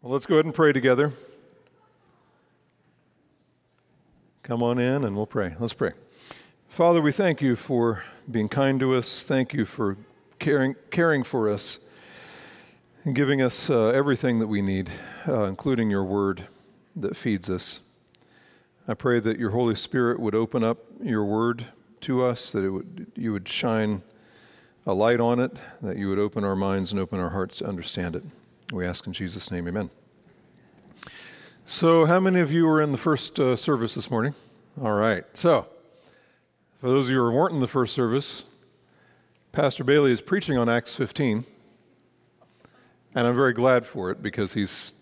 Well, let's go ahead and pray together. Come on in and we'll pray. Let's pray. Father, we thank you for being kind to us. Thank you for caring, caring for us and giving us uh, everything that we need, uh, including your word that feeds us. I pray that your Holy Spirit would open up your word to us, that it would, you would shine a light on it, that you would open our minds and open our hearts to understand it. We ask in Jesus' name, amen. So, how many of you were in the first uh, service this morning? All right. So, for those of you who weren't in the first service, Pastor Bailey is preaching on Acts 15. And I'm very glad for it because he's,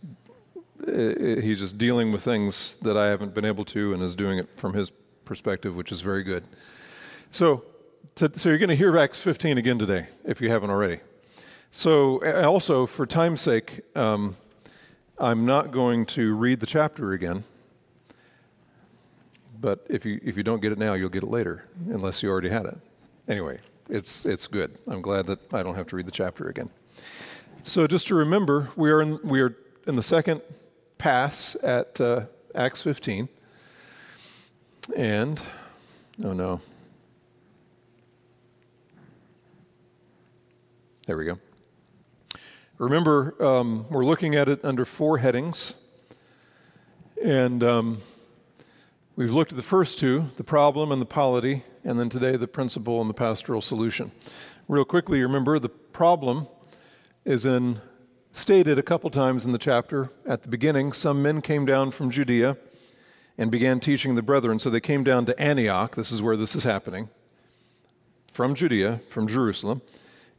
uh, he's just dealing with things that I haven't been able to and is doing it from his perspective, which is very good. So, to, so you're going to hear Acts 15 again today, if you haven't already. So, also, for time's sake, um, I'm not going to read the chapter again. But if you, if you don't get it now, you'll get it later, unless you already had it. Anyway, it's, it's good. I'm glad that I don't have to read the chapter again. So, just to remember, we are in, we are in the second pass at uh, Acts 15. And, oh no. There we go. Remember, um, we're looking at it under four headings. And um, we've looked at the first two the problem and the polity, and then today the principle and the pastoral solution. Real quickly, remember the problem is in stated a couple times in the chapter. At the beginning, some men came down from Judea and began teaching the brethren. So they came down to Antioch. This is where this is happening. From Judea, from Jerusalem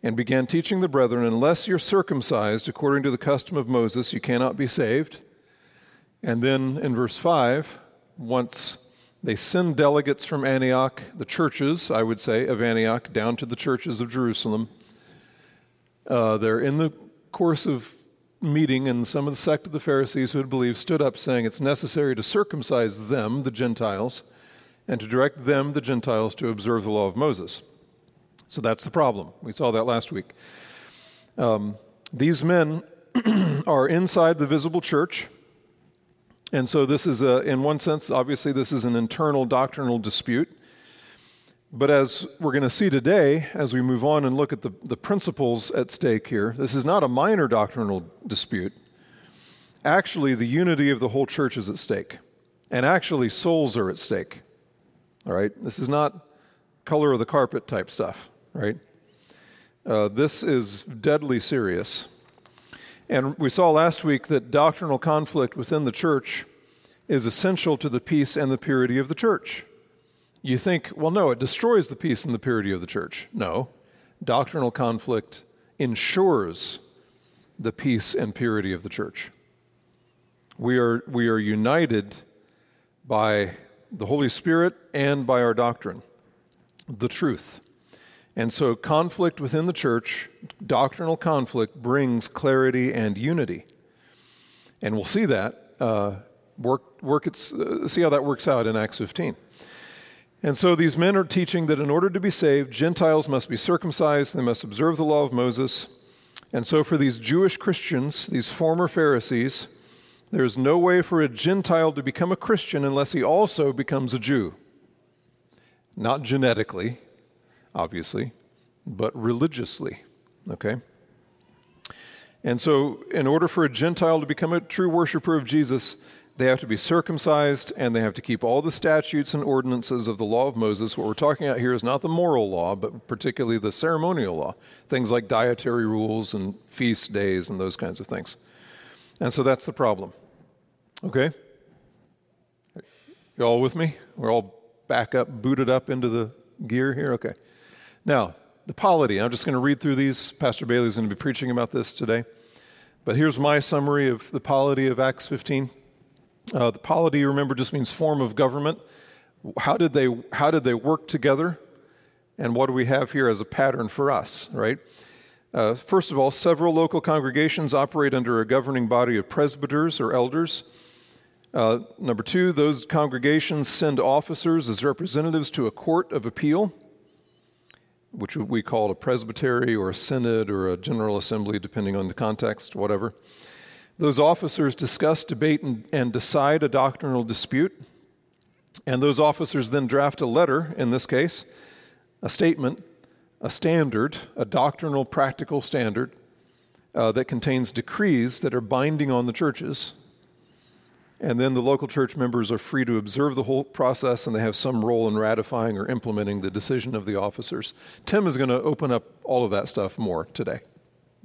and began teaching the brethren, Unless you're circumcised according to the custom of Moses, you cannot be saved. And then in verse 5, once they send delegates from Antioch, the churches, I would say, of Antioch, down to the churches of Jerusalem. Uh, they're in the course of meeting, and some of the sect of the Pharisees who had believed stood up saying it's necessary to circumcise them, the Gentiles, and to direct them, the Gentiles, to observe the law of Moses. So that's the problem. We saw that last week. Um, these men are inside the visible church. And so this is, a, in one sense, obviously, this is an internal doctrinal dispute. But as we're going to see today, as we move on and look at the, the principles at stake here, this is not a minor doctrinal dispute. Actually, the unity of the whole church is at stake. And actually, souls are at stake. All right? This is not color of the carpet type stuff right? Uh, this is deadly serious. And we saw last week that doctrinal conflict within the church is essential to the peace and the purity of the church. You think, well, no, it destroys the peace and the purity of the church. No, doctrinal conflict ensures the peace and purity of the church. We are, we are united by the Holy Spirit and by our doctrine, the truth. And so, conflict within the church, doctrinal conflict, brings clarity and unity. And we'll see that, uh, work, work its, uh, see how that works out in Acts 15. And so, these men are teaching that in order to be saved, Gentiles must be circumcised, they must observe the law of Moses. And so, for these Jewish Christians, these former Pharisees, there is no way for a Gentile to become a Christian unless he also becomes a Jew. Not genetically, obviously, but religiously. Okay? And so, in order for a Gentile to become a true worshiper of Jesus, they have to be circumcised and they have to keep all the statutes and ordinances of the law of Moses. What we're talking about here is not the moral law, but particularly the ceremonial law, things like dietary rules and feast days and those kinds of things. And so that's the problem. Okay? You all with me? We're all back up, booted up into the gear here? Okay. Now, the polity. I'm just going to read through these. Pastor Bailey is going to be preaching about this today. But here's my summary of the polity of Acts 15. Uh, the polity, remember, just means form of government. How did they, how did they work together? And what do we have here as a pattern for us, right? Uh, first of all, several local congregations operate under a governing body of presbyters or elders. Uh, number two, those congregations send officers as representatives to a court of appeal which we call a presbytery or a synod or a general assembly, depending on the context, whatever. Those officers discuss, debate, and, and decide a doctrinal dispute. And those officers then draft a letter, in this case, a statement, a standard, a doctrinal, practical standard uh, that contains decrees that are binding on the churches. And then the local church members are free to observe the whole process and they have some role in ratifying or implementing the decision of the officers. Tim is going to open up all of that stuff more today.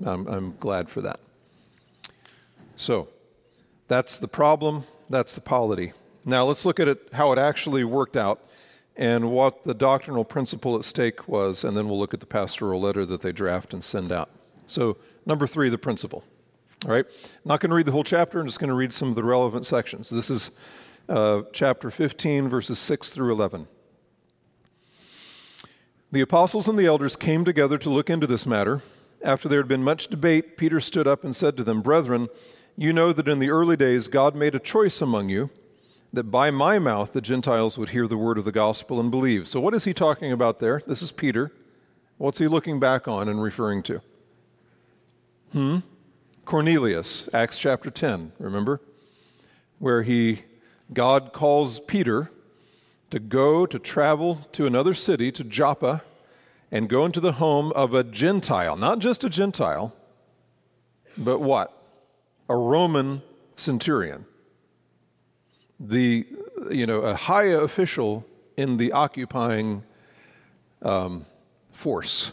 I'm, I'm glad for that. So, that's the problem, that's the polity. Now, let's look at it, how it actually worked out and what the doctrinal principle at stake was, and then we'll look at the pastoral letter that they draft and send out. So, number three, the principle. Right? not going to read the whole chapter, I'm just going to read some of the relevant sections. This is uh, chapter 15, verses 6 through 11. The apostles and the elders came together to look into this matter. After there had been much debate, Peter stood up and said to them, Brethren, you know that in the early days God made a choice among you that by my mouth the Gentiles would hear the word of the gospel and believe. So, what is he talking about there? This is Peter. What's he looking back on and referring to? Hmm? Cornelius, Acts chapter 10, remember? Where he, God calls Peter to go to travel to another city, to Joppa, and go into the home of a Gentile. Not just a Gentile, but what? A Roman centurion. The, you know, a high official in the occupying um, force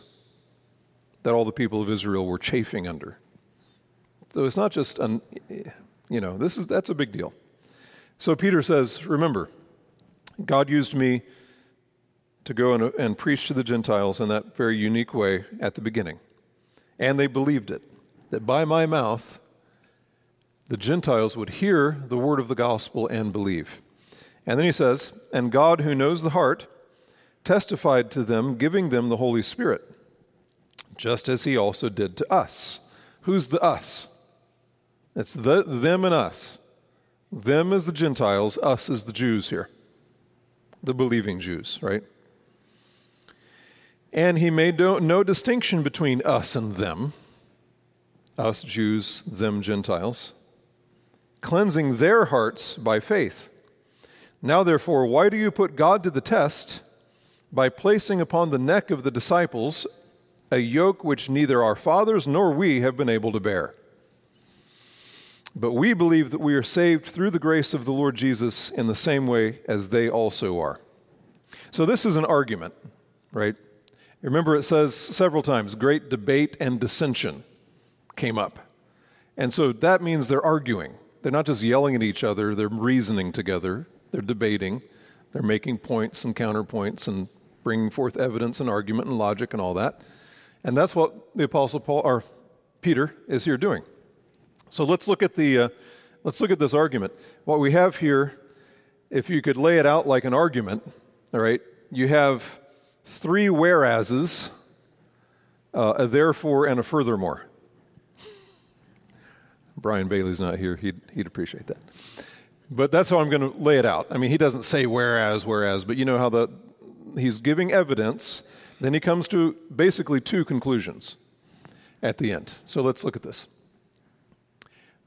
that all the people of Israel were chafing under. So it's not just an, you know, this is that's a big deal. So Peter says, remember, God used me to go and, and preach to the Gentiles in that very unique way at the beginning. And they believed it, that by my mouth the Gentiles would hear the word of the gospel and believe. And then he says, And God, who knows the heart, testified to them, giving them the Holy Spirit, just as he also did to us. Who's the us? It's the, them and us. Them as the Gentiles, us as the Jews here, the believing Jews, right? And he made no, no distinction between us and them, us Jews, them Gentiles, cleansing their hearts by faith. Now, therefore, why do you put God to the test by placing upon the neck of the disciples a yoke which neither our fathers nor we have been able to bear? But we believe that we are saved through the grace of the Lord Jesus in the same way as they also are. So this is an argument, right? Remember, it says several times great debate and dissension came up. And so that means they're arguing. They're not just yelling at each other, they're reasoning together, they're debating, they're making points and counterpoints and bringing forth evidence and argument and logic and all that. And that's what the Apostle Paul, or Peter, is here doing. So let's look at the uh, let's look at this argument. What we have here, if you could lay it out like an argument, all right, you have three whereases, uh, a therefore, and a furthermore. Brian Bailey's not here; he'd he'd appreciate that. But that's how I'm going to lay it out. I mean, he doesn't say whereas, whereas, but you know how the he's giving evidence. Then he comes to basically two conclusions at the end. So let's look at this.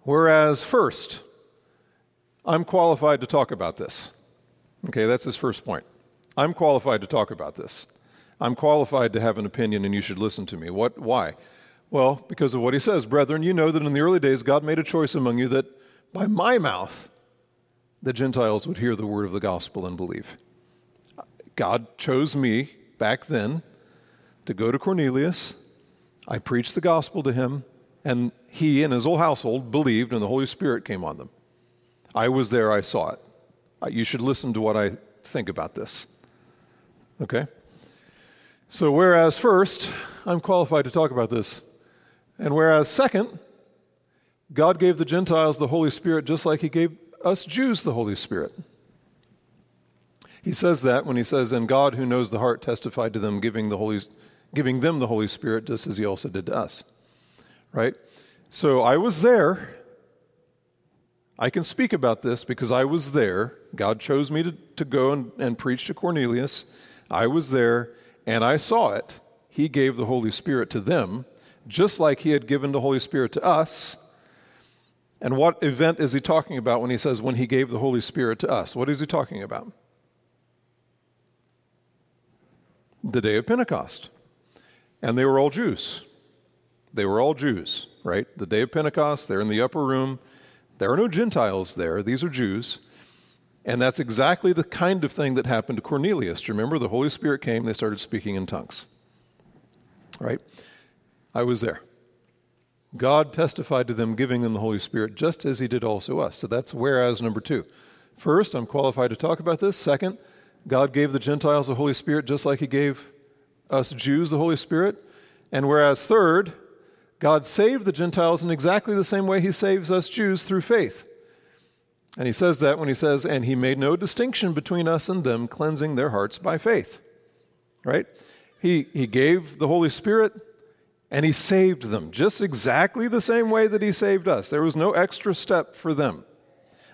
Whereas, first, I'm qualified to talk about this. Okay, that's his first point. I'm qualified to talk about this. I'm qualified to have an opinion and you should listen to me. What why? Well, because of what he says, brethren, you know that in the early days God made a choice among you that by my mouth the Gentiles would hear the word of the gospel and believe. God chose me back then to go to Cornelius. I preached the gospel to him. And he and his whole household believed, and the Holy Spirit came on them. I was there, I saw it. Uh, you should listen to what I think about this. Okay? So, whereas first, I'm qualified to talk about this. And whereas second, God gave the Gentiles the Holy Spirit just like He gave us Jews the Holy Spirit. He says that when he says, And God who knows the heart testified to them, giving, the Holy, giving them the Holy Spirit, just as He also did to us right? So I was there. I can speak about this because I was there. God chose me to, to go and, and preach to Cornelius. I was there and I saw it. He gave the Holy Spirit to them, just like He had given the Holy Spirit to us. And what event is he talking about when he says, when he gave the Holy Spirit to us? What is he talking about? The day of Pentecost. And they were all Jews. They were all Jews, right? The day of Pentecost, they're in the upper room. There are no Gentiles there, these are Jews. And that's exactly the kind of thing that happened to Cornelius. Do you remember? The Holy Spirit came, they started speaking in tongues. Right? I was there. God testified to them, giving them the Holy Spirit, just as He did also us. So that's whereas number two. First, I'm qualified to talk about this. Second, God gave the Gentiles the Holy Spirit just like He gave us Jews the Holy Spirit. And whereas third, God saved the Gentiles in exactly the same way He saves us Jews through faith. And He says that when He says, and He made no distinction between us and them, cleansing their hearts by faith. Right? He, he gave the Holy Spirit and he saved them just exactly the same way that he saved us. There was no extra step for them.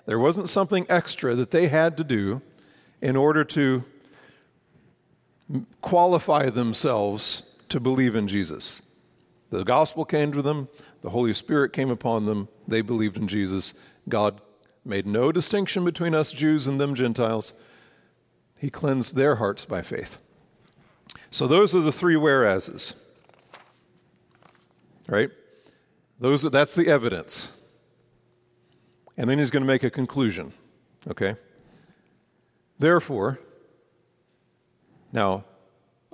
There wasn't something extra that they had to do in order to qualify themselves to believe in Jesus. The gospel came to them, the Holy Spirit came upon them, they believed in Jesus. God made no distinction between us Jews and them Gentiles. He cleansed their hearts by faith. So those are the three whereases right? Those, are, that's the evidence. And then he's going to make a conclusion, okay? Therefore, now,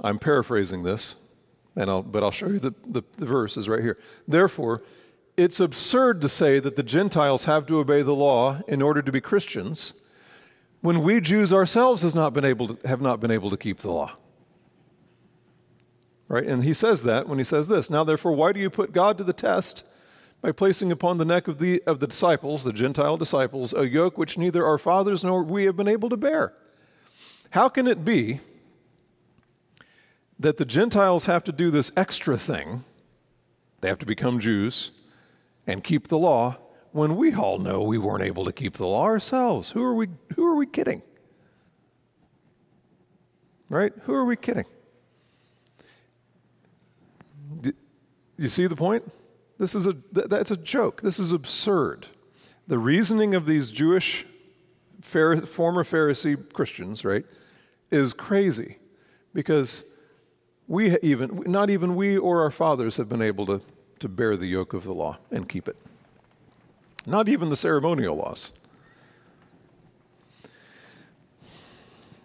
I'm paraphrasing this, and I'll, but I'll show you the, the, the verse is right here. Therefore, it's absurd to say that the Gentiles have to obey the law in order to be Christians when we Jews ourselves has not been able to, have not been able to keep the law. Right? And he says that when he says this. Now, therefore, why do you put God to the test by placing upon the neck of the, of the disciples, the Gentile disciples, a yoke which neither our fathers nor we have been able to bear? How can it be that the Gentiles have to do this extra thing? They have to become Jews and keep the law when we all know we weren't able to keep the law ourselves. Who are we, who are we kidding? Right? Who are we kidding? You see the point? This is a, that's a joke. This is absurd. The reasoning of these Jewish former Pharisee Christians, right, is crazy because we even, not even we or our fathers have been able to, to bear the yoke of the law and keep it. Not even the ceremonial laws.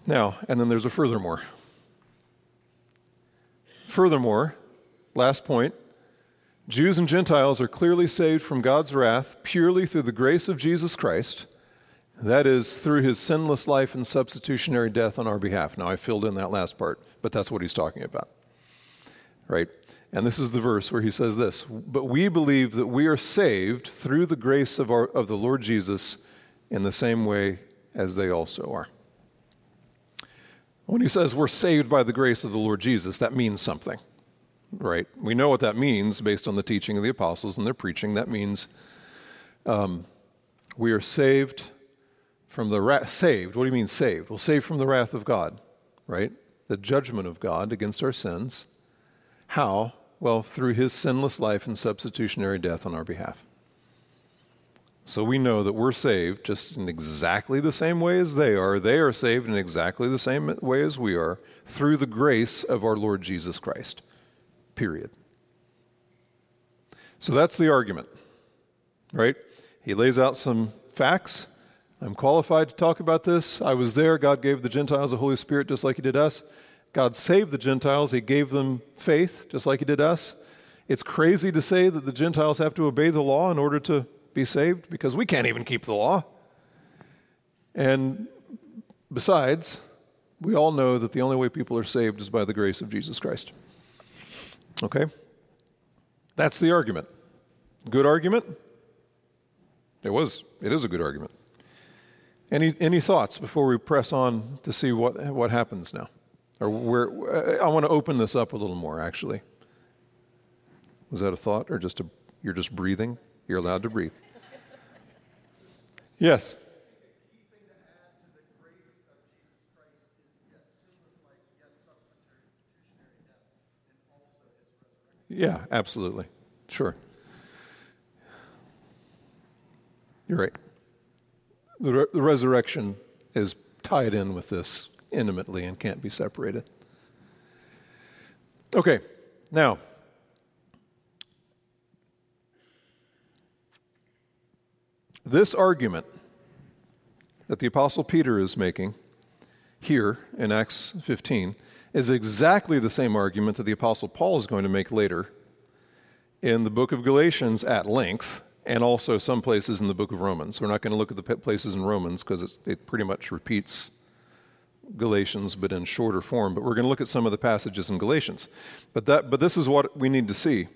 Now, and then there's a furthermore. Furthermore, last point, Jews and Gentiles are clearly saved from God's wrath purely through the grace of Jesus Christ. That is, through his sinless life and substitutionary death on our behalf. Now, I filled in that last part, but that's what he's talking about. Right? And this is the verse where he says this But we believe that we are saved through the grace of, our, of the Lord Jesus in the same way as they also are. When he says we're saved by the grace of the Lord Jesus, that means something right? We know what that means based on the teaching of the apostles and their preaching. That means um, we are saved from the wrath. Saved. What do you mean saved? Well, saved from the wrath of God, right? The judgment of God against our sins. How? Well, through his sinless life and substitutionary death on our behalf. So we know that we're saved just in exactly the same way as they are. They are saved in exactly the same way as we are through the grace of our Lord Jesus Christ period. So that's the argument, right? He lays out some facts. I'm qualified to talk about this. I was there. God gave the Gentiles the Holy Spirit just like He did us. God saved the Gentiles. He gave them faith just like He did us. It's crazy to say that the Gentiles have to obey the law in order to be saved because we can't even keep the law. And besides, we all know that the only way people are saved is by the grace of Jesus Christ. Okay? That's the argument. Good argument? It was. It is a good argument. Any, any thoughts before we press on to see what, what happens now? Or where, I want to open this up a little more, actually. Was that a thought, or just a, you're just breathing? You're allowed to breathe. Yes. Yeah, absolutely. Sure. You're right. The, re- the resurrection is tied in with this intimately and can't be separated. Okay, now, this argument that the Apostle Peter is making here in Acts 15 is exactly the same argument that the Apostle Paul is going to make later in the book of Galatians at length and also some places in the book of Romans. We're not going to look at the places in Romans because it pretty much repeats Galatians, but in shorter form. But we're going to look at some of the passages in Galatians. But, that, but this is what we need to see.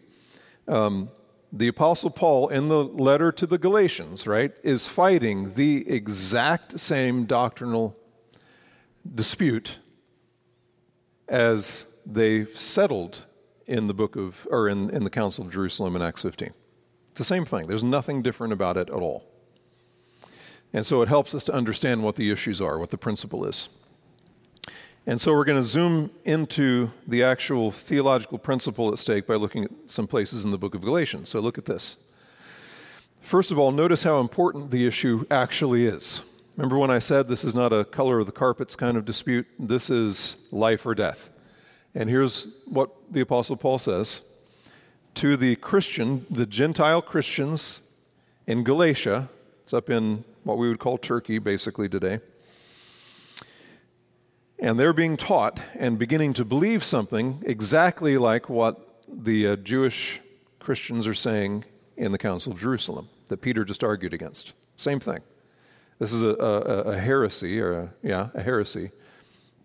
Um, the Apostle Paul, in the letter to the Galatians, right, is fighting the exact same doctrinal dispute as they settled in the book of, or in, in the Council of Jerusalem in Acts 15. It's the same thing. There's nothing different about it at all. And so it helps us to understand what the issues are, what the principle is. And so we're going to zoom into the actual theological principle at stake by looking at some places in the book of Galatians. So look at this. First of all, notice how important the issue actually is. Remember when I said this is not a color of the carpets kind of dispute? This is life or death. And here's what the Apostle Paul says to the Christian, the Gentile Christians in Galatia. It's up in what we would call Turkey basically today. And they're being taught and beginning to believe something exactly like what the uh, Jewish Christians are saying in the Council of Jerusalem that Peter just argued against. Same thing. This is a, a, a heresy, or a, yeah, a heresy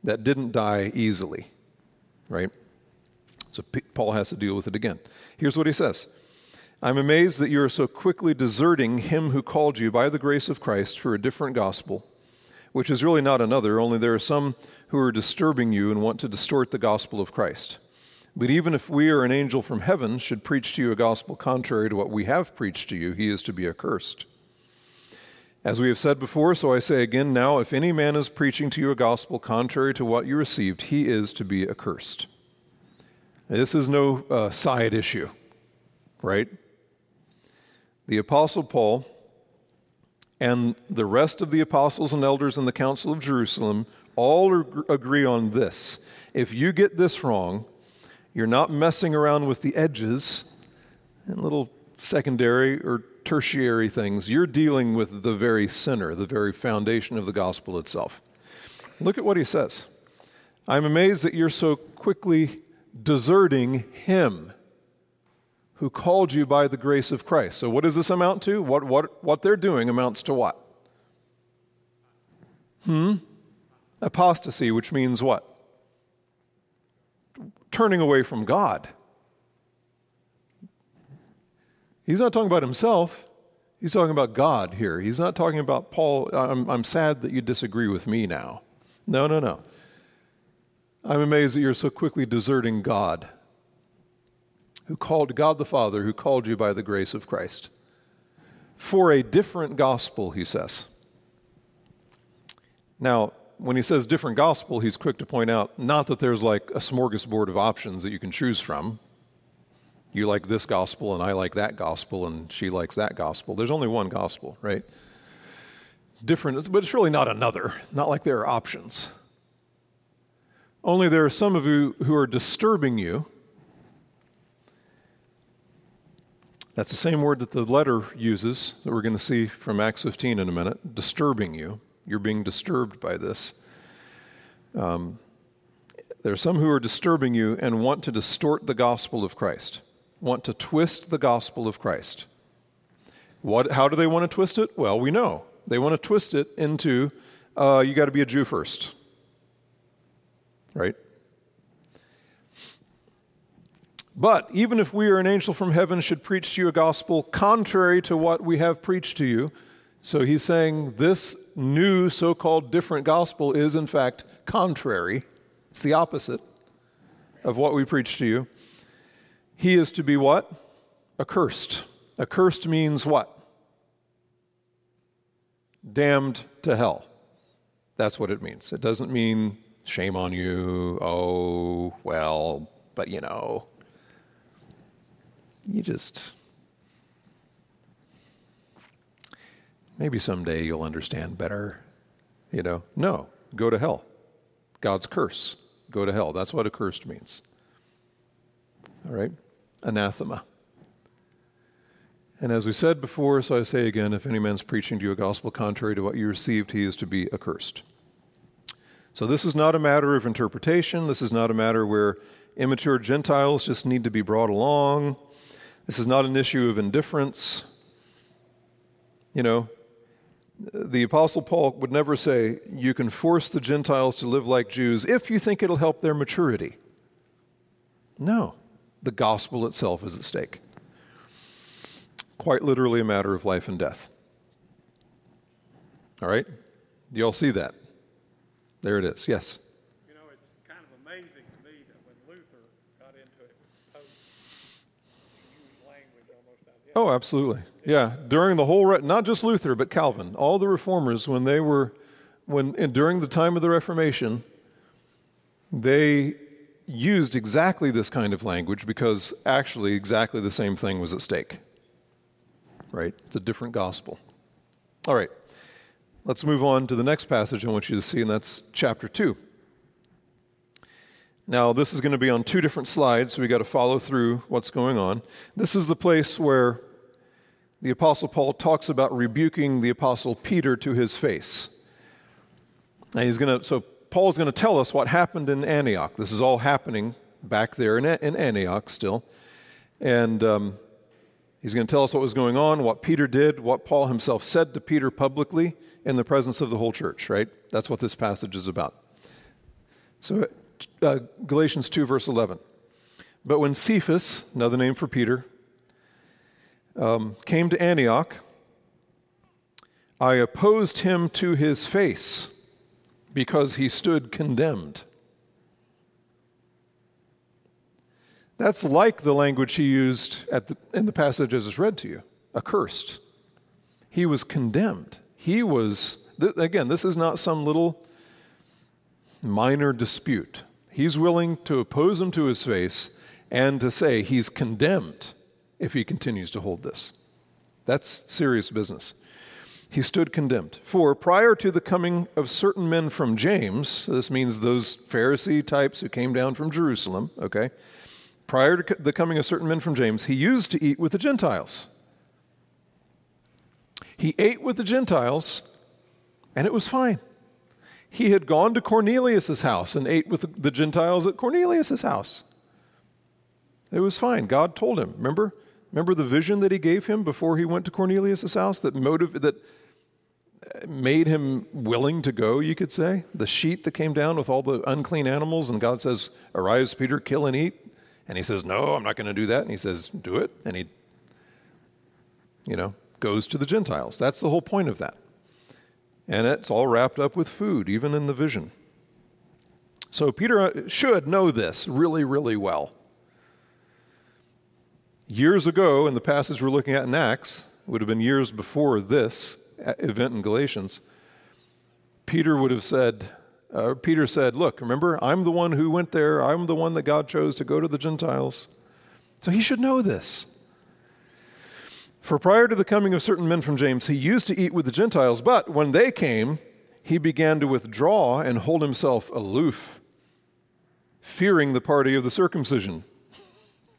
that didn't die easily, right? So Paul has to deal with it again. Here's what he says I'm amazed that you are so quickly deserting him who called you by the grace of Christ for a different gospel, which is really not another, only there are some who are disturbing you and want to distort the gospel of Christ. But even if we or an angel from heaven should preach to you a gospel contrary to what we have preached to you, he is to be accursed. As we have said before, so I say again now if any man is preaching to you a gospel contrary to what you received, he is to be accursed. This is no uh, side issue, right? The Apostle Paul and the rest of the apostles and elders in the Council of Jerusalem all agree on this. If you get this wrong, you're not messing around with the edges and little secondary or tertiary things. You're dealing with the very center, the very foundation of the gospel itself. Look at what he says. I'm amazed that you're so quickly deserting him who called you by the grace of Christ. So, what does this amount to? What, what, what they're doing amounts to what? Hmm? Apostasy, which means what? Turning away from God. He's not talking about himself. He's talking about God here. He's not talking about Paul. I'm, I'm sad that you disagree with me now. No, no, no. I'm amazed that you're so quickly deserting God, who called God the Father, who called you by the grace of Christ. For a different gospel, he says. Now, when he says different gospel, he's quick to point out not that there's like a smorgasbord of options that you can choose from. You like this gospel, and I like that gospel, and she likes that gospel. There's only one gospel, right? Different, but it's really not another, not like there are options. Only there are some of you who are disturbing you. That's the same word that the letter uses that we're going to see from Acts 15 in a minute disturbing you. You're being disturbed by this. Um, there are some who are disturbing you and want to distort the gospel of Christ, want to twist the gospel of Christ. What, how do they want to twist it? Well, we know. They want to twist it into uh, you got to be a Jew first right? But even if we or an angel from heaven should preach to you a gospel contrary to what we have preached to you, so he's saying this new so called different gospel is in fact contrary, it's the opposite of what we preach to you. He is to be what? Accursed. Accursed means what? Damned to hell. That's what it means. It doesn't mean shame on you. Oh, well, but you know, you just. maybe someday you'll understand better. You know, no, go to hell. God's curse. Go to hell. That's what accursed means. All right? Anathema. And as we said before, so I say again if any man's preaching to you a gospel contrary to what you received, he is to be accursed. So this is not a matter of interpretation. This is not a matter where immature Gentiles just need to be brought along. This is not an issue of indifference. You know, the Apostle Paul would never say, you can force the Gentiles to live like Jews if you think it'll help their maturity. No, the gospel itself is at stake. Quite literally a matter of life and death. All right? Do you all see that? There it is. Yes. You know, it's kind of amazing to me that when Luther got into it with Pope, he used language almost identical. Oh, absolutely. Yeah, during the whole, re- not just Luther, but Calvin, all the reformers, when they were, when and during the time of the Reformation, they used exactly this kind of language because actually exactly the same thing was at stake. Right? It's a different gospel. All right, let's move on to the next passage I want you to see, and that's chapter 2. Now, this is going to be on two different slides, so we got to follow through what's going on. This is the place where the Apostle Paul talks about rebuking the Apostle Peter to his face. And he's going to, so Paul's going to tell us what happened in Antioch. This is all happening back there in, in Antioch still. And um, he's going to tell us what was going on, what Peter did, what Paul himself said to Peter publicly in the presence of the whole church, right? That's what this passage is about. So, uh, Galatians 2, verse 11. But when Cephas, another name for Peter, um, came to Antioch, I opposed him to his face because he stood condemned. That's like the language he used the, in the passage as is read to you accursed. He was condemned. He was, th- again, this is not some little minor dispute. He's willing to oppose him to his face and to say he's condemned if he continues to hold this. That's serious business. He stood condemned. For prior to the coming of certain men from James, this means those Pharisee types who came down from Jerusalem, okay? Prior to the coming of certain men from James, he used to eat with the Gentiles. He ate with the Gentiles, and it was fine. He had gone to Cornelius' house and ate with the Gentiles at Cornelius' house. It was fine. God told him, remember? Remember the vision that he gave him before he went to Cornelius' house that motive that made him willing to go, you could say? The sheet that came down with all the unclean animals, and God says, Arise, Peter, kill and eat. And he says, No, I'm not going to do that. And he says, Do it. And he, you know, goes to the Gentiles. That's the whole point of that. And it's all wrapped up with food, even in the vision. So Peter uh, should know this really, really well. Years ago, in the passage we're looking at in Acts, would have been years before this event in Galatians, Peter would have said, uh, Peter said, Look, remember, I'm the one who went there. I'm the one that God chose to go to the Gentiles. So he should know this. For prior to the coming of certain men from James, he used to eat with the Gentiles, but when they came, he began to withdraw and hold himself aloof, fearing the party of the circumcision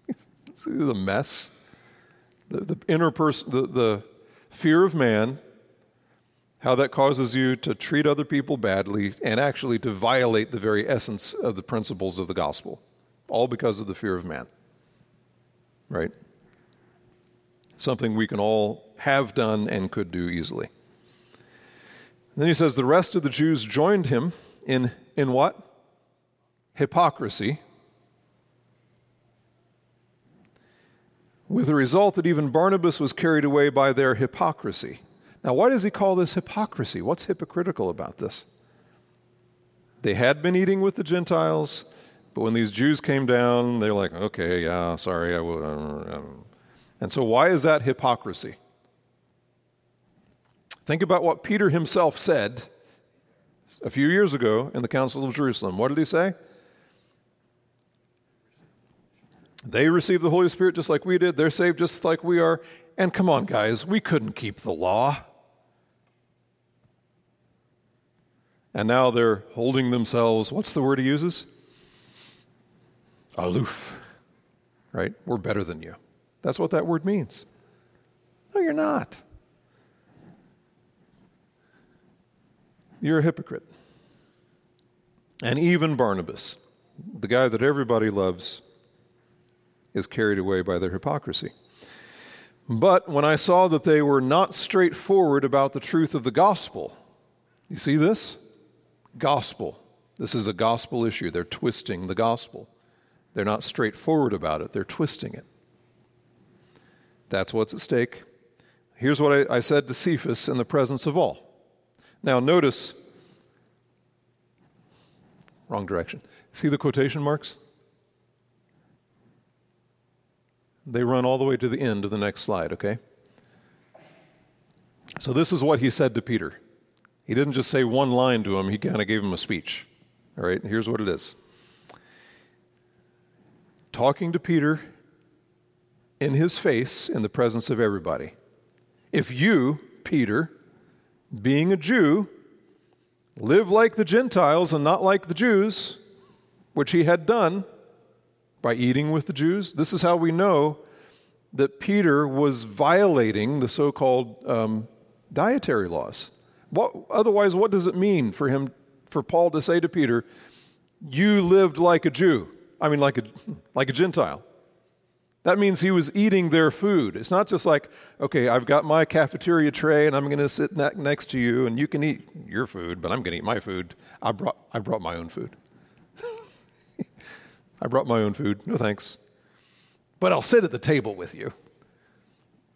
See the mess? The, the inner person, the, the fear of man, how that causes you to treat other people badly and actually to violate the very essence of the principles of the gospel, all because of the fear of man. Right? Something we can all have done and could do easily. then he says the rest of the Jews joined him in, in what? Hypocrisy with the result that even Barnabas was carried away by their hypocrisy. Now, why does he call this hypocrisy? What's hypocritical about this? They had been eating with the Gentiles, but when these Jews came down, they're like, okay, yeah, sorry, I will. Uh. And so, why is that hypocrisy? Think about what Peter himself said a few years ago in the Council of Jerusalem. What did he say? They received the Holy Spirit just like we did. They're saved just like we are. And come on, guys, we couldn't keep the law. And now they're holding themselves, what's the word he uses? Aloof, right? We're better than you. That's what that word means. No, you're not. You're a hypocrite. And even Barnabas, the guy that everybody loves, is carried away by their hypocrisy. But when I saw that they were not straightforward about the truth of the gospel, you see this? Gospel. This is a gospel issue. They're twisting the gospel. They're not straightforward about it, they're twisting it. That's what's at stake. Here's what I, I said to Cephas in the presence of all. Now, notice, wrong direction. See the quotation marks? They run all the way to the end of the next slide, okay? So, this is what he said to Peter. He didn't just say one line to him, he kind of gave him a speech. All right, here's what it is talking to Peter in his face in the presence of everybody. If you, Peter, being a Jew, live like the Gentiles and not like the Jews, which he had done by eating with the Jews, this is how we know that Peter was violating the so called um, dietary laws. What, otherwise, what does it mean for him, for Paul to say to Peter, You lived like a Jew? I mean, like a, like a Gentile. That means he was eating their food. It's not just like, okay, I've got my cafeteria tray and I'm going to sit ne- next to you and you can eat your food, but I'm going to eat my food. I brought, I brought my own food. I brought my own food. No thanks. But I'll sit at the table with you.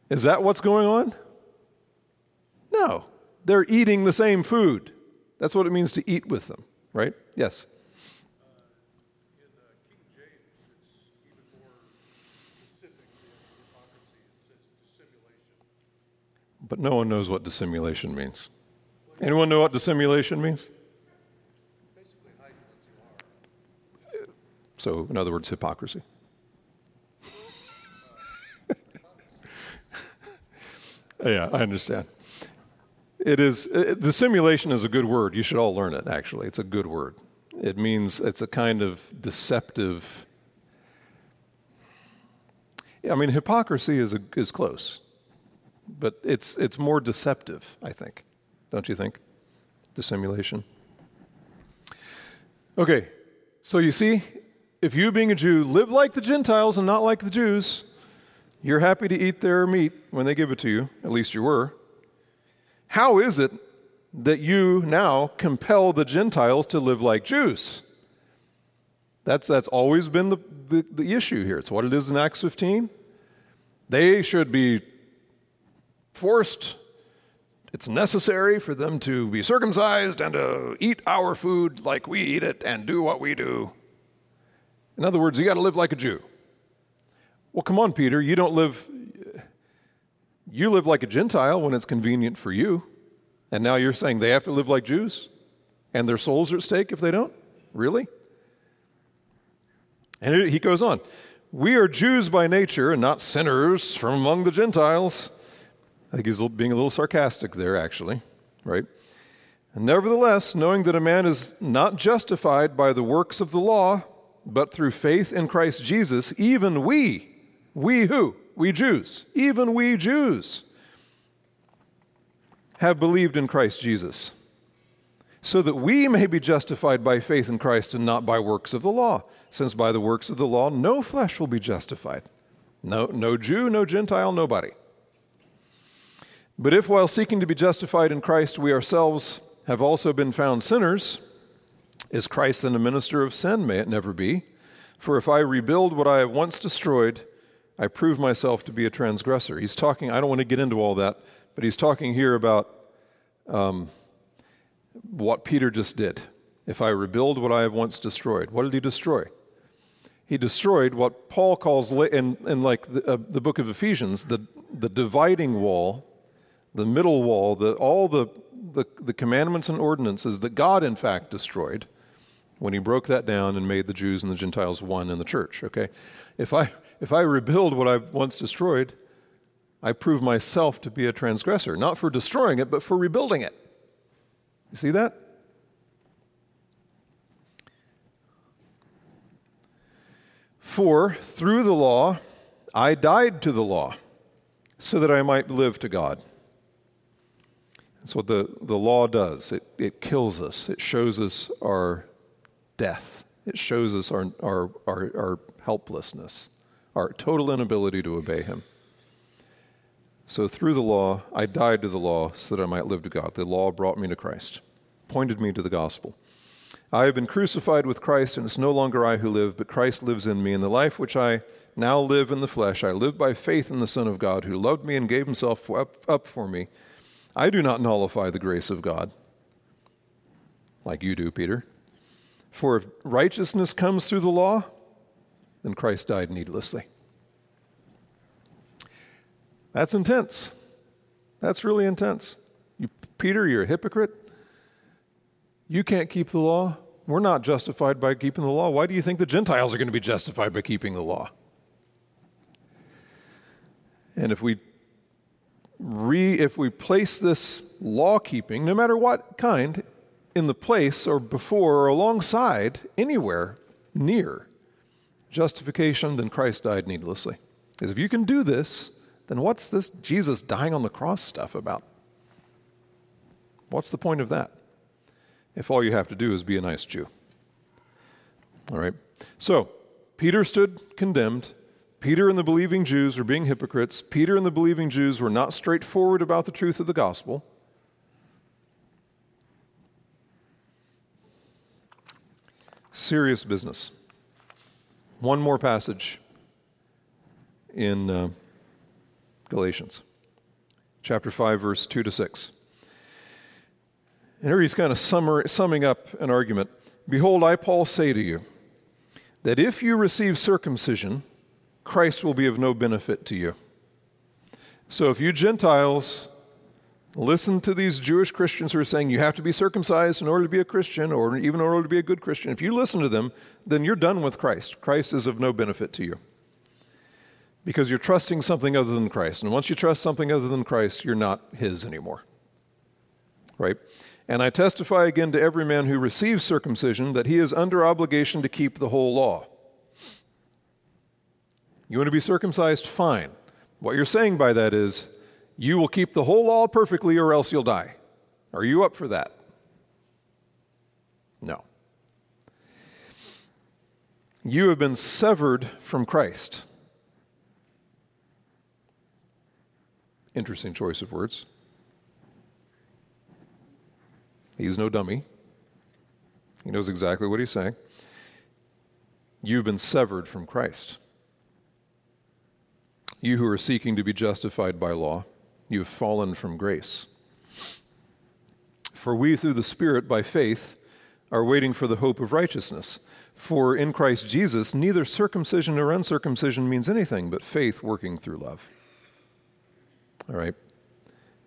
Is that what's going on? No. They're eating the same food. That's what it means to eat with them, right? Yes. But no one knows what dissimulation means. Anyone know what dissimulation means? So, in other words, hypocrisy. yeah, I understand. It is uh, it, simulation is a good word. You should all learn it. Actually, it's a good word. It means it's a kind of deceptive. I mean, hypocrisy is a, is close but it's, it's more deceptive, I think. Don't you think? Dissimulation. Okay, so you see, if you, being a Jew, live like the Gentiles and not like the Jews, you're happy to eat their meat when they give it to you, at least you were. How is it that you now compel the Gentiles to live like Jews? That's, that's always been the, the, the issue here. It's what it is in Acts 15. They should be forced, it's necessary for them to be circumcised and to eat our food like we eat it and do what we do. In other words, you got to live like a Jew. Well, come on, Peter, you don't live you live like a Gentile when it's convenient for you. And now you're saying they have to live like Jews? And their souls are at stake if they don't? Really? And he goes on We are Jews by nature and not sinners from among the Gentiles. I think he's being a little sarcastic there, actually, right? Nevertheless, knowing that a man is not justified by the works of the law, but through faith in Christ Jesus, even we, we who? We Jews, even we Jews, have believed in Christ Jesus, so that we may be justified by faith in Christ and not by works of the law, since by the works of the law no flesh will be justified. No, no Jew, no Gentile, nobody. But if while seeking to be justified in Christ we ourselves have also been found sinners, is Christ then a minister of sin? May it never be. For if I rebuild what I have once destroyed, I prove myself to be a transgressor. He's talking, I don't want to get into all that, but he's talking here about um, what Peter just did. If I rebuild what I have once destroyed, what did he destroy? He destroyed what Paul calls, in, in like the, uh, the book of Ephesians, the, the dividing wall the middle wall, the, all the, the, the commandments and ordinances that God, in fact, destroyed when he broke that down and made the Jews and the Gentiles one in the church. Okay? If I, if I rebuild what I once destroyed, I prove myself to be a transgressor, not for destroying it, but for rebuilding it. You see that? For through the law, I died to the law so that I might live to God. That's what the, the law does it, it kills us, it shows us our death, it shows us our, our, our, our helplessness our total inability to obey Him. So through the law, I died to the law so that I might live to God. The law brought me to Christ, pointed me to the gospel. I have been crucified with Christ, and it's no longer I who live, but Christ lives in me. In the life which I now live in the flesh, I live by faith in the Son of God, who loved me and gave himself up, up for me. I do not nullify the grace of God, like you do, Peter. For if righteousness comes through the law, then Christ died needlessly. That's intense. That's really intense. You, Peter, you're a hypocrite. You can't keep the law. We're not justified by keeping the law. Why do you think the Gentiles are going to be justified by keeping the law? And if we re, if we place this law keeping, no matter what kind, in the place or before or alongside, anywhere near justification, then Christ died needlessly. Because if you can do this, then what's this Jesus dying on the cross stuff about? What's the point of that? If all you have to do is be a nice Jew. All right. So, Peter stood condemned. Peter and the believing Jews were being hypocrites. Peter and the believing Jews were not straightforward about the truth of the gospel. Serious business. One more passage in uh, Galatians chapter 5, verse 2 to 6. And here he's kind of summing up an argument. Behold, I, Paul, say to you that if you receive circumcision, Christ will be of no benefit to you. So if you Gentiles listen to these Jewish Christians who are saying you have to be circumcised in order to be a Christian or even in order to be a good Christian, if you listen to them, then you're done with Christ. Christ is of no benefit to you because you're trusting something other than Christ. And once you trust something other than Christ, you're not His anymore. Right? And I testify again to every man who receives circumcision that he is under obligation to keep the whole law. You want to be circumcised? Fine. What you're saying by that is, you will keep the whole law perfectly or else you'll die. Are you up for that? No. You have been severed from Christ. Interesting choice of words. He's no dummy. He knows exactly what he's saying. You've been severed from Christ. You who are seeking to be justified by law, you have fallen from grace. For we, through the Spirit, by faith, are waiting for the hope of righteousness. For in Christ Jesus, neither circumcision nor uncircumcision means anything but faith working through love. All right?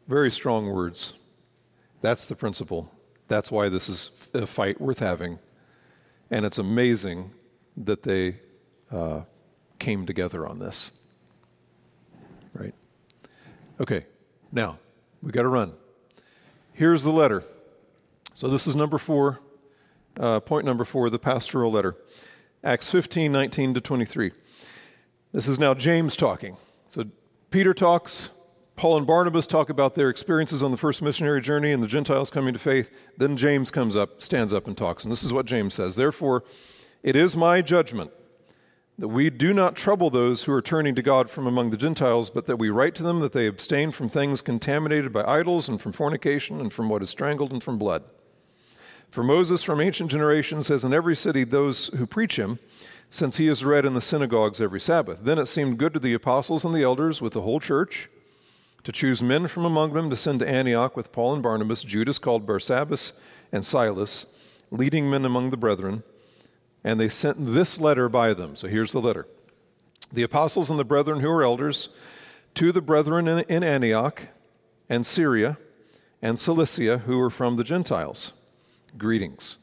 Very strong words. That's the principle. That's why this is a fight worth having. And it's amazing that they uh, came together on this. Okay, now we got to run. Here's the letter. So this is number four, uh, point number four, the pastoral letter. Acts 15, 19 to 23. This is now James talking. So Peter talks, Paul and Barnabas talk about their experiences on the first missionary journey and the Gentiles coming to faith. Then James comes up, stands up, and talks. And this is what James says Therefore, it is my judgment that we do not trouble those who are turning to God from among the Gentiles, but that we write to them that they abstain from things contaminated by idols and from fornication and from what is strangled and from blood. For Moses from ancient generations says in every city those who preach him, since he is read in the synagogues every Sabbath. Then it seemed good to the apostles and the elders with the whole church to choose men from among them to send to Antioch with Paul and Barnabas, Judas called Barsabbas, and Silas, leading men among the brethren. And they sent this letter by them. So here's the letter The apostles and the brethren who are elders, to the brethren in, Antioch and Syria and Cilicia who are from the Gentiles, greetings.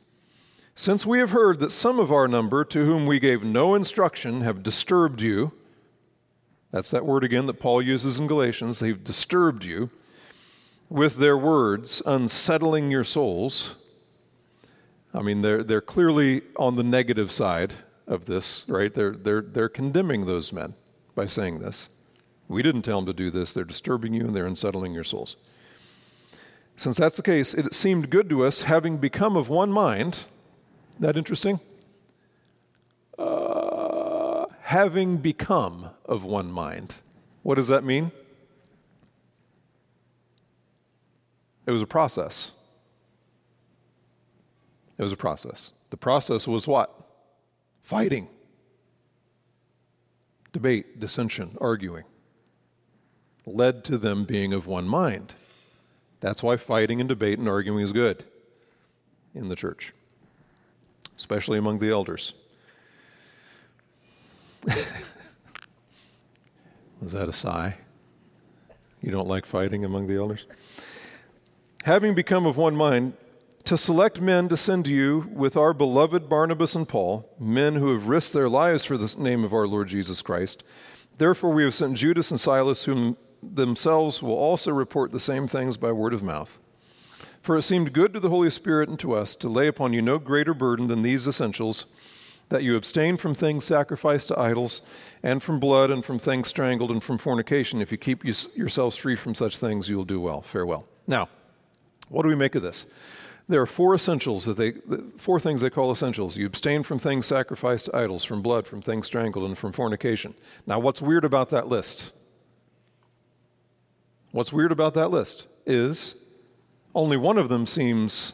Since we have heard that some of our number, to whom we gave no instruction, have disturbed you, that's that word again that Paul uses in Galatians. They've disturbed you with their words, unsettling your souls. I mean, they're, they're clearly on the negative side of this, right? They're, they're, they're condemning those men by saying this. We didn't tell them to do this. They're disturbing you and they're unsettling your souls. Since that's the case, it seemed good to us, having become of one mind. That interesting? Uh, having become of one mind. What does that mean? It was a process. It was a process. The process was what? Fighting, debate, dissension, arguing, led to them being of one mind. That's why fighting and debate and arguing is good in the church, especially among the elders. Was that a sigh? You don't like fighting among the elders? Having become of one mind, to select men to send to you with our beloved Barnabas and Paul, men who have risked their lives for the name of our Lord Jesus Christ. Therefore, we have sent Judas and Silas, whom themselves will also report the same things by word of mouth. For it seemed good to the Holy Spirit and to us to lay upon you no greater burden than these essentials that you abstain from things sacrificed to idols, and from blood, and from things strangled, and from fornication. If you keep yourselves free from such things, you will do well. Farewell. Now, what do we make of this? There are four essentials that they, four things they call essentials. You abstain from things sacrificed to idols, from blood, from things strangled, and from fornication. Now, what's weird about that list? What's weird about that list is only one of them seems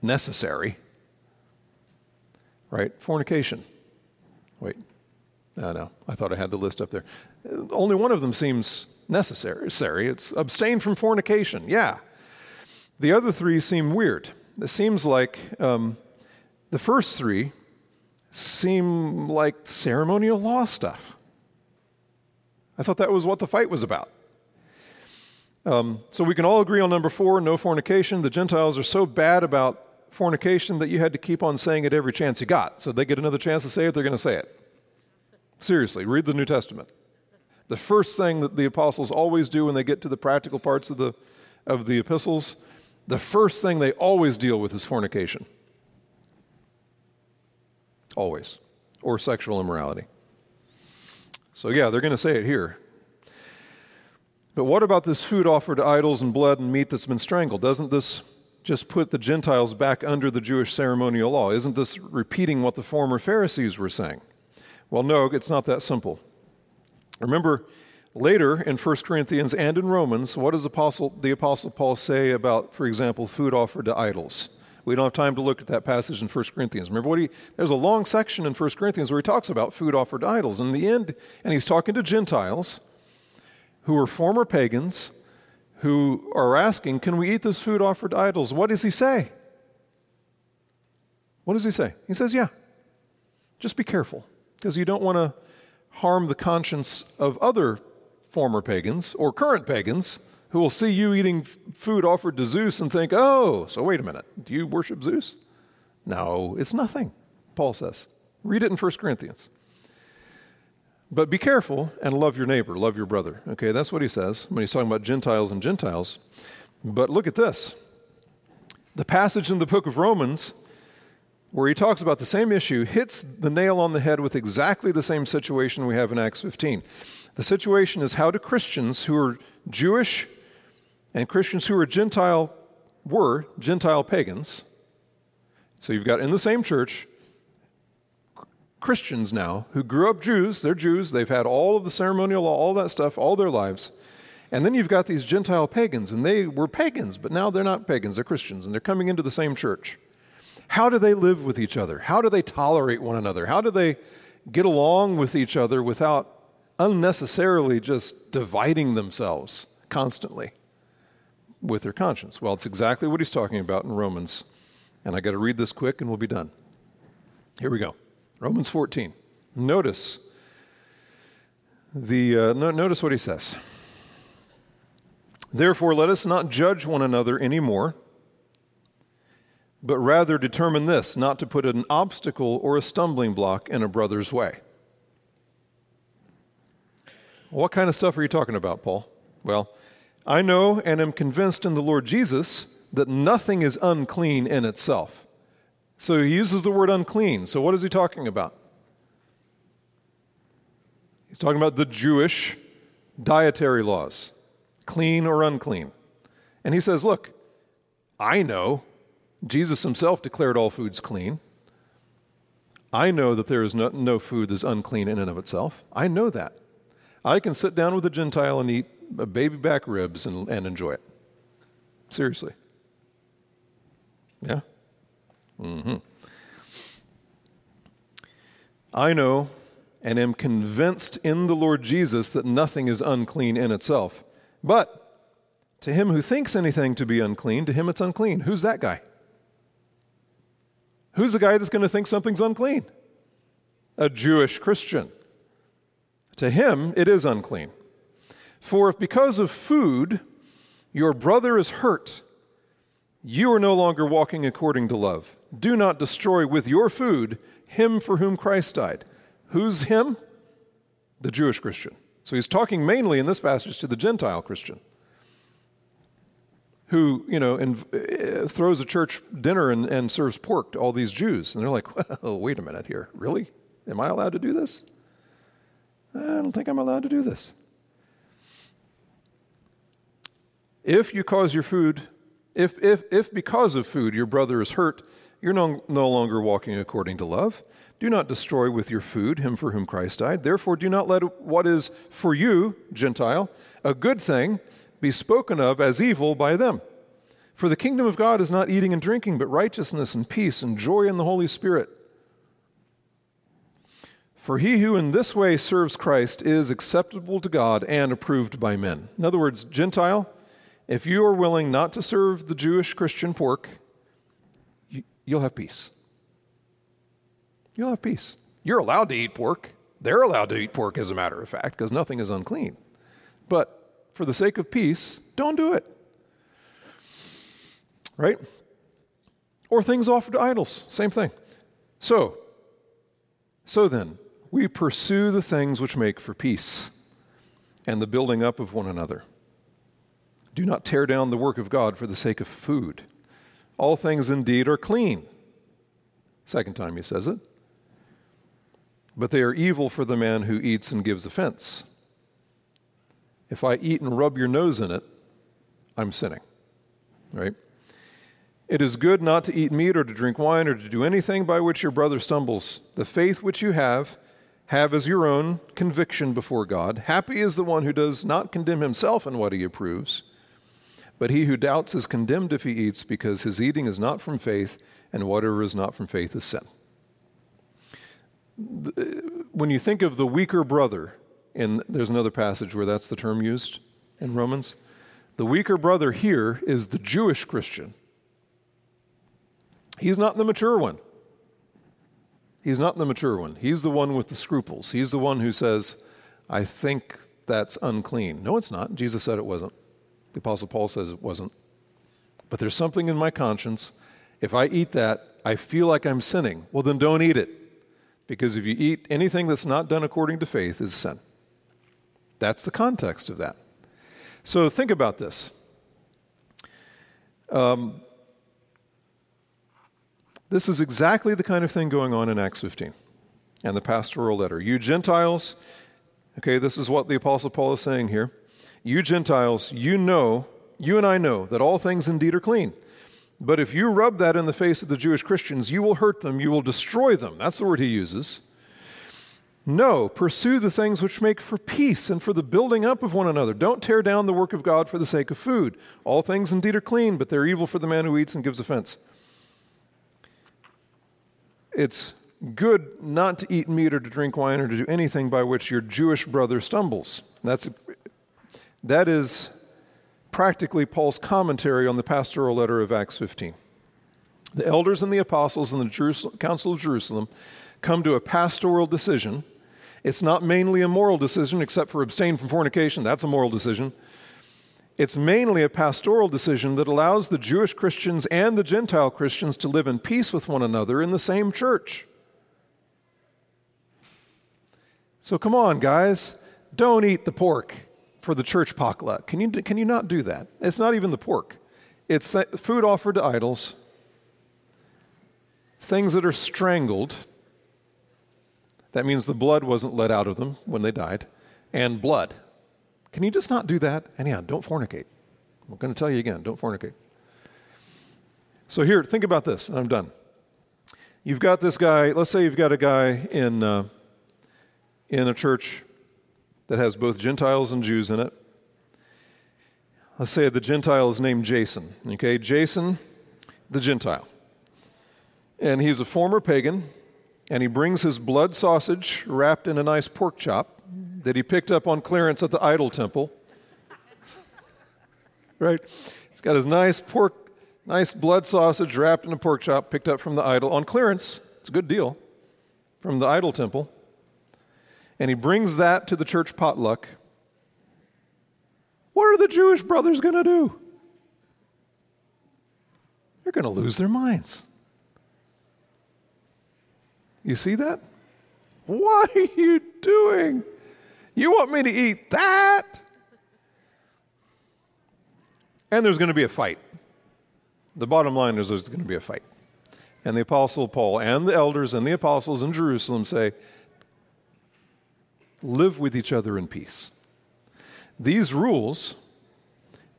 necessary, right? Fornication. Wait, no, no, I thought I had the list up there. Only one of them seems necessary. It's abstain from fornication. Yeah. The other three seem weird. It seems like um, the first three seem like ceremonial law stuff. I thought that was what the fight was about. Um, so we can all agree on number four no fornication. The Gentiles are so bad about fornication that you had to keep on saying it every chance you got. So they get another chance to say it, they're going to say it. Seriously, read the New Testament. The first thing that the apostles always do when they get to the practical parts of the, of the epistles, the first thing they always deal with is fornication. Always. Or sexual immorality. So, yeah, they're going to say it here. But what about this food offered to idols and blood and meat that's been strangled? Doesn't this just put the Gentiles back under the Jewish ceremonial law? Isn't this repeating what the former Pharisees were saying? Well, no, it's not that simple. Remember, later in 1 Corinthians and in Romans, what does Apostle, the Apostle Paul say about, for example, food offered to idols? We don't have time to look at that passage in 1 Corinthians. Remember what he, there's a long section in 1 Corinthians where he talks about food offered to idols. In the end, and he's talking to Gentiles who are former pagans who are asking, Can we eat this food offered to idols? What does he say? What does he say? He says, Yeah, just be careful because you don't want to harm the conscience of other former pagans or current pagans who will see you eating food offered to Zeus and think, oh, so wait a minute, do you worship Zeus? No, it's nothing, Paul says. Read it in 1 Corinthians. But be careful and love your neighbor, love your brother. Okay, that's what he says when he's talking about Gentiles and Gentiles. But look at this the passage in the book of Romans where he talks about the same issue hits the nail on the head with exactly the same situation we have in Acts 15. The situation is how do Christians who are Jewish and Christians who are Gentile were Gentile pagans. So you've got in the same church Christians now who grew up Jews, they're Jews, they've had all of the ceremonial law, all that stuff, all their lives. And then you've got these Gentile pagans, and they were pagans, but now they're not pagans, they're Christians, and they're coming into the same church. How do they live with each other? How do they tolerate one another? How do they get along with each other without unnecessarily just dividing themselves constantly? with their conscience. Well, it's exactly what he's talking about in Romans. And I got to read this quick and we'll be done. Here we go. Romans 14. Notice the uh, no, notice what he says. Therefore, let us not judge one another anymore, but rather determine this not to put an obstacle or a stumbling block in a brother's way. What kind of stuff are you talking about, Paul? Well, I know and am convinced in the Lord Jesus that nothing is unclean in itself. So he uses the word unclean. So what is he talking about? He's talking about the Jewish dietary laws clean or unclean. And he says, Look, I know Jesus himself declared all foods clean. I know that there is no, no food that's unclean in and of itself. I know that. I can sit down with a Gentile and eat baby back ribs and, and enjoy it. Seriously. Yeah? Mm-hmm. I know and am convinced in the Lord Jesus that nothing is unclean in itself. But to him who thinks anything to be unclean, to him it's unclean. Who's that guy? Who's the guy that's going to think something's unclean? A Jewish Christian. To him, it is unclean. For if because of food your brother is hurt, you are no longer walking according to love. Do not destroy with your food him for whom Christ died. Who's him? The Jewish Christian. So he's talking mainly in this passage to the Gentile Christian who, you know, and, uh, throws a church dinner and, and serves pork to all these Jews. And they're like, well, wait a minute here. Really? Am I allowed to do this? I don't think I'm allowed to do this. If you cause your food, if, if, if because of food your brother is hurt, you're no, no longer walking according to love. Do not destroy with your food him for whom Christ died. Therefore, do not let what is for you, Gentile, a good thing, be spoken of as evil by them. For the kingdom of God is not eating and drinking, but righteousness and peace and joy in the Holy Spirit. For he who in this way serves Christ is acceptable to God and approved by men. In other words, Gentile, if you are willing not to serve the Jewish Christian pork, you'll have peace. You'll have peace. You're allowed to eat pork. They're allowed to eat pork, as a matter of fact, because nothing is unclean. But for the sake of peace, don't do it. Right? Or things offered to idols, same thing. So, so then, we pursue the things which make for peace and the building up of one another. Do not tear down the work of God for the sake of food. All things indeed are clean. Second time he says it but they are evil for the man who eats and gives offense. If I eat and rub your nose in it, I'm sinning. Right? It is good not to eat meat or to drink wine or to do anything by which your brother stumbles. The faith which you have, have as your own conviction before God. Happy is the one who does not condemn himself in what he approves. But he who doubts is condemned if he eats, because his eating is not from faith, and whatever is not from faith is sin when you think of the weaker brother, and there's another passage where that's the term used in Romans, the weaker brother here is the Jewish Christian. He's not the mature one. He's not the mature one. He's the one with the scruples. He's the one who says, I think that's unclean. No, it's not. Jesus said it wasn't. The Apostle Paul says it wasn't. But there's something in my conscience. If I eat that, I feel like I'm sinning. Well, then don't eat it because if you eat anything that's not done according to faith is sin. That's the context of that. So think about this. Um, this is exactly the kind of thing going on in Acts 15 and the pastoral letter. You Gentiles, okay, this is what the Apostle Paul is saying here. You Gentiles, you know, you and I know that all things indeed are clean. But if you rub that in the face of the Jewish Christians, you will hurt them, you will destroy them. That's the word he uses. No, pursue the things which make for peace and for the building up of one another. Don't tear down the work of God for the sake of food. All things indeed are clean, but they're evil for the man who eats and gives offense. It's good not to eat meat or to drink wine or to do anything by which your Jewish brother stumbles. That's, that is practically Paul's commentary on the pastoral letter of Acts 15. The elders and the apostles in the Council of Jerusalem come to a pastoral decision. It's not mainly a moral decision, except for abstain from fornication. That's a moral decision. It's mainly a pastoral decision that allows the Jewish Christians and the Gentile Christians to live in peace with one another in the same church. So come on, guys, don't eat the pork for the church potluck. Can you, can you not do that? It's not even the pork, it's food offered to idols. things that are strangled, that means the blood wasn't let out of them when they died, and blood. Can you just not do that? And yeah, don't fornicate. I'm going to tell you again don't fornicate. So, here, think about this, I'm done. You've got this guy, let's say you've got a guy in, uh, in a church that has both Gentiles and Jews in it. Let's say the Gentile is named Jason. Okay, Jason, the Gentile. And he's a former pagan, and he brings his blood sausage wrapped in a nice pork chop that he picked up on clearance at the idol temple. right? He's got his nice pork, nice blood sausage wrapped in a pork chop picked up from the idol on clearance. It's a good deal from the idol temple. And he brings that to the church potluck. What are the Jewish brothers going to do? They're going to lose their minds. You see that? What are you doing? You want me to eat that? And there's going to be a fight. The bottom line is there's going to be a fight. And the Apostle Paul and the elders and the apostles in Jerusalem say, live with each other in peace. These rules,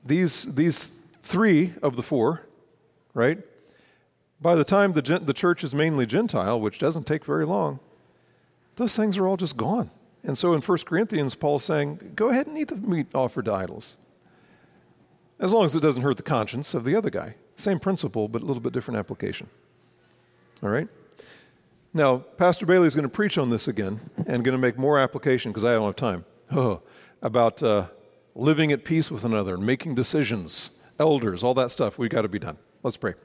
these, these three of the four, right? By the time the, the church is mainly Gentile, which doesn't take very long, those things are all just gone. And so in 1 Corinthians, Paul's saying, go ahead and eat the meat offered to idols. As long as it doesn't hurt the conscience of the other guy. Same principle, but a little bit different application. All right? Now, Pastor Bailey is going to preach on this again and going to make more application because I don't have time. Oh, about uh, living at peace with another and making decisions, elders, all that stuff. We've got to be done. Let's pray.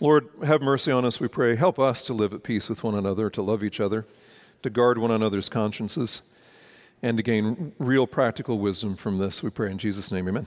Lord, have mercy on us, we pray. Help us to live at peace with one another, to love each other, to guard one another's consciences, and to gain real practical wisdom from this. We pray in Jesus' name, amen.